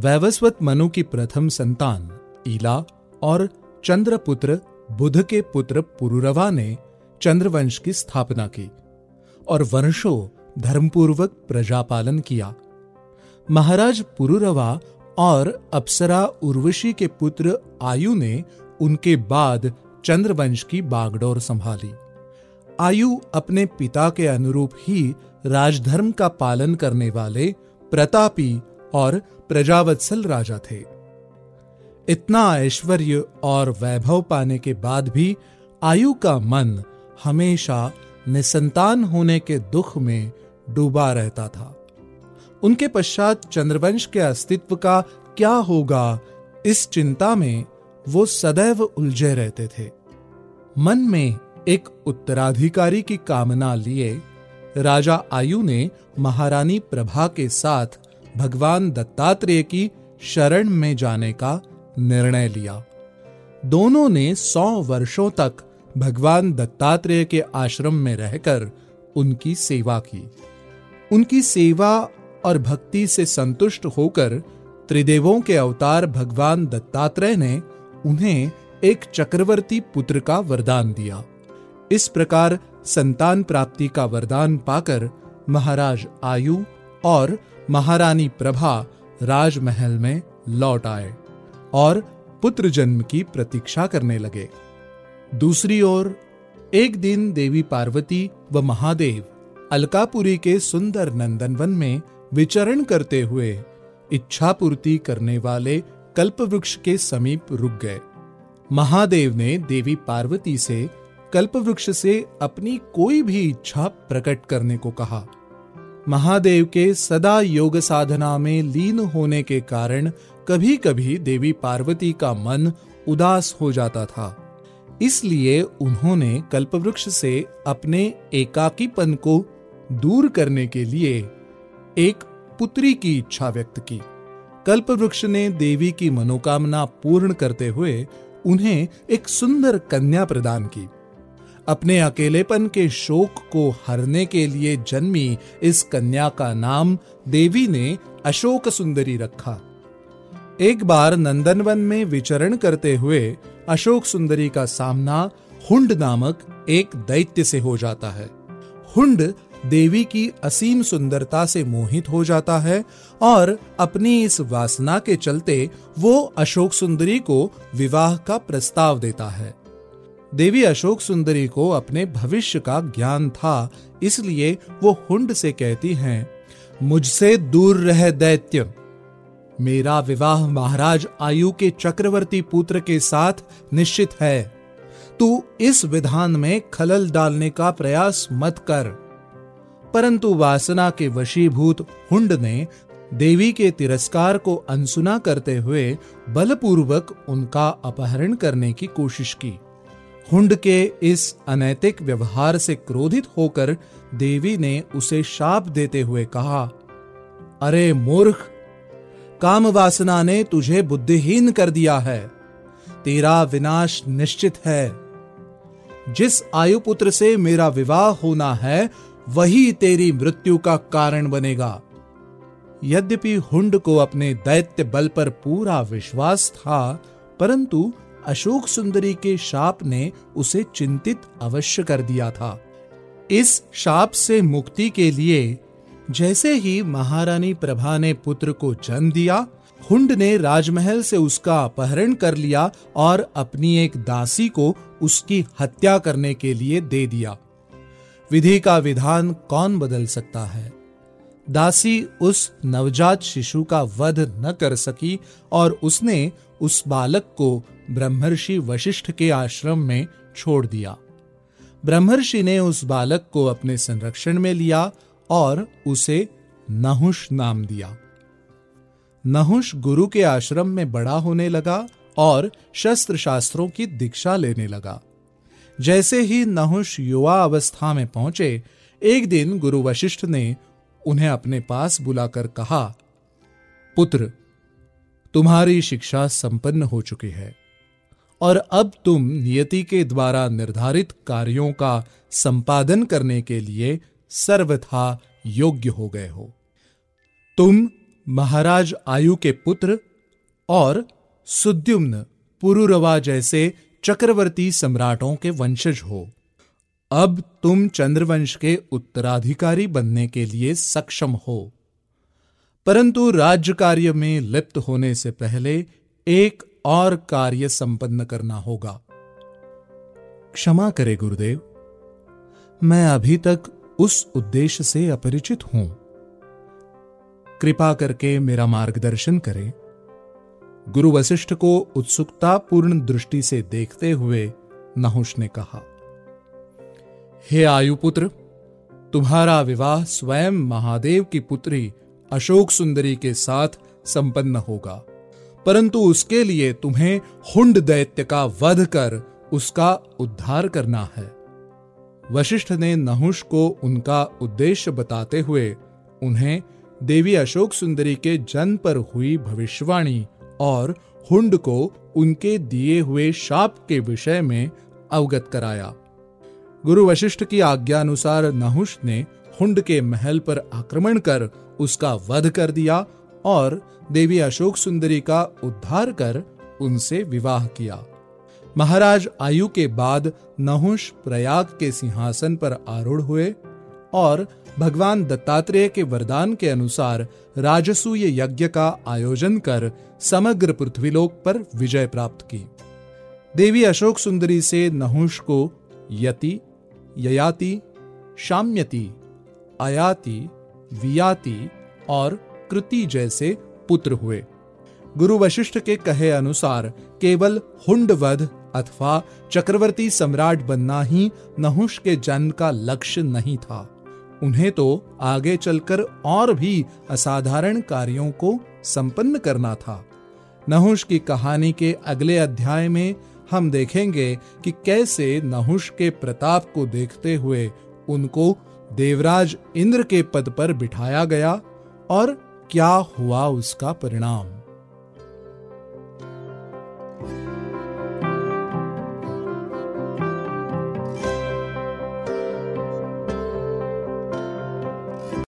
वैवस्वत मनु की प्रथम संतान, ईला और चंद्रपुत्र बुध के पुत्र पुरुरवा ने चंद्रवंश की स्थापना की और वर्षों धर्मपूर्वक प्रजापालन किया। महाराज पुरुरवा और अप्सरा उर्वशी के पुत्र आयु ने उनके बाद चंद्रवंश की बागडोर संभाली। आयु अपने पिता के अनुरूप ही राजधर्म का पालन करने वाले प्रतापी और प्रजावत्सल राजा थे। इतना ऐश्वर्य और वैभव पाने के बाद भी आयु का मन हमेशा निसंतान होने के दुख में डूबा रहता था। उनके पश्चात चंद्रवंश के अस्तित्व का क्या होगा, इस चिंता में वो सदैव उलझे रहते थे। मन में एक उत्तराधिकारी की कामना लिए राजा आयु ने महारानी प्रभा के साथ भगवान दत्तात्रेय की शरण में जाने का निर्णय लिया। दोनों ने सौ वर्षों तक भगवान दत्तात्रेय के आश्रम में रहकर उनकी सेवा की। उनकी सेवा और भक्ति से संतुष्ट होकर त्रिदेवों के अवतार भगवान दत्तात्रेय ने उन्हें एक चक्रवर्ती पुत्र का वरदान दिया। इस प्रकार संतान प्राप्ति का वरदान पाकर महाराज आयु और महारानी प्रभा राजमहल में लौट आए और पुत्र जन्म की प्रतीक्षा करने लगे। दूसरी ओर, एक दिन देवी पार्वती व महादेव अलकापुरी के सुंदर नंदनवन में विचरण करते हुए इच्छा पूर्ति करने वाले कल्पवृक्ष के समीप रुक गए। महादेव ने देवी पार्वती से कल्पवृक्ष से अपनी कोई भी इच्छा प्रकट करने को कहा। महादेव के सदा योग साधना में लीन होने के कारण कभी कभी देवी पार्वती का मन उदास हो जाता था। इसलिए उन्होंने कल्पवृक्ष से अपने एकाकीपन को दूर करने के लिए एक पुत्री की इच्छा व्यक्त की। कल्पवृक्ष ने देवी की मनोकामना पूर्ण करते हुए उन्हें एक सुंदर कन्या प्रदान की। अपने अकेलेपन के शोक को हरने के लिए जन्मी इस कन्या का नाम देवी ने अशोक सुंदरी रखा। एक बार नंदनवन में विचरण करते हुए अशोक सुंदरी का सामना हुंड नामक एक दैत्य से हो जाता है। हुंड देवी की असीम सुंदरता से मोहित हो जाता है और अपनी इस वासना के चलते वो अशोक सुंदरी को विवाह का प्रस्ताव देता है। देवी अशोक सुंदरी को अपने भविष्य का ज्ञान था, इसलिए वो हुंड से कहती हैं, मुझसे दूर रह दैत्य। मेरा विवाह महाराज आयु के चक्रवर्ती पुत्र के साथ निश्चित है। तू इस विधान में खलल डालने का प्रयास मत कर। परंतु वासना के वशीभूत हुंड ने देवी के तिरस्कार को अनसुना करते हुए बलपूर्वक उनका अपहरण करने की कोशिश की। हुंड के इस अनैतिक व्यवहार से क्रोधित होकर देवी ने उसे शाप देते हुए कहा, अरे मूर्ख काम वासना ने तुझे बुद्धिहीन कर दिया है। तेरा विनाश निश्चित है। जिस आयु पुत्र से मेरा विवाह होना है, वही तेरी मृत्यु का कारण बनेगा। यद्यपि हुंड को अपने दैत्य बल पर पूरा विश्वास था, परंतु अशोक सुंदरी के शाप ने उसे चिंतित अवश्य कर दिया था। इस शाप से मुक्ति के लिए जैसे ही महारानी प्रभा ने पुत्र को जन्म दिया, हुंड ने राजमहल से उसका अपहरण कर लिया और अपनी एक दासी को उसकी हत्या करने के लिए दे दिया। विधि का विधान कौन बदल सकता है? दासी उस नवजात शिशु का वध न कर सकी और उसने उस बालक को ब्रह्मर्षि वशिष्ठ के आश्रम में छोड़ दिया। ब्रह्मर्षि ने उस बालक को अपने संरक्षण में लिया और उसे नहुष नाम दिया। नहुष गुरु के आश्रम में बड़ा होने लगा और शस्त्र शास्त्रों की दीक्षा लेने लगा। जैसे ही नहुष युवा अवस्था में पहुँचे, एक दिन गुरु वशिष्ठ ने उन्हें अपने पास बुलाकर कहा, पुत्र, तुम्हारी शिक्षा संपन्न हो चुकी है। और अब तुम नियति के द्वारा निर्धारित कार्यों का संपादन करने के लिए सर्वथा योग्य हो गए हो। तुम महाराज आयु के पुत्र और सुद्युम्न पुरुरवा जैसे चक्रवर्ती सम्राटों के वंशज हो। अब तुम चंद्रवंश के उत्तराधिकारी बनने के लिए सक्षम हो। परंतु राज्य कार्य में लिप्त होने से पहले एक और कार्य संपन्न करना होगा। क्षमा करे गुरुदेव, मैं अभी तक उस उद्देश्य से अपरिचित हूँ। कृपा करके मेरा मार्गदर्शन करें। गुरु वशिष्ठ को उत्सुकतापूर्ण दृष्टि से देखते हुए नहुष ने कहा, हे आयुपुत्र, तुम्हारा विवाह स्वयं महादेव की पुत्री अशोक सुंदरी के साथ संपन्न होगा। परंतु उसके लिए तुम्हें हुंड दैत्य का वध कर उसका उद्धार करना है। वशिष्ठ ने नहुष को उनका उद्देश्य बताते हुए उन्हें देवी अशोक सुंदरी के जन्म पर हुई भविष्यवाणी और हुंड को उनके दिए हुए शाप के विषय में अवगत कराया। गुरु वशिष्ठ की आज्ञा अनुसार नहुष ने हुंड के महल पर आक्रमण कर उसका वध कर दिया और देवी अशोक सुंदरी का उद्धार कर उनसे विवाह किया। महाराज आयु के बाद नहुष प्रयाग के सिंहासन पर आरूढ़ हुए और भगवान दत्तात्रेय के वरदान के अनुसार राजसूय यज्ञ का आयोजन कर समग्र पृथ्वीलोक पर विजय प्राप्त की। देवी अशोक सुंदरी से नहुष को यति, ययाति, शाम्यति, आयाति, वियाति और कृति जैसे पुत्र हुए। गुरु वशिष्ठ के कहे अनुसार केवल हुंडवध अथवा चक्रवर्ती सम्राट बनना ही नहुष के जन्म का लक्ष्य नहीं था। उन्हें तो आगे चलकर और भी असाधारण कार्यों को संपन्न करना था। नहुष की कहानी के अगले अध्याय में हम देखेंगे कि कैसे नहुष के प्रताप को देखते हुए उनको देवराज इंद्र के पद पर बिठाया गया और क्या हुआ उसका परिणाम?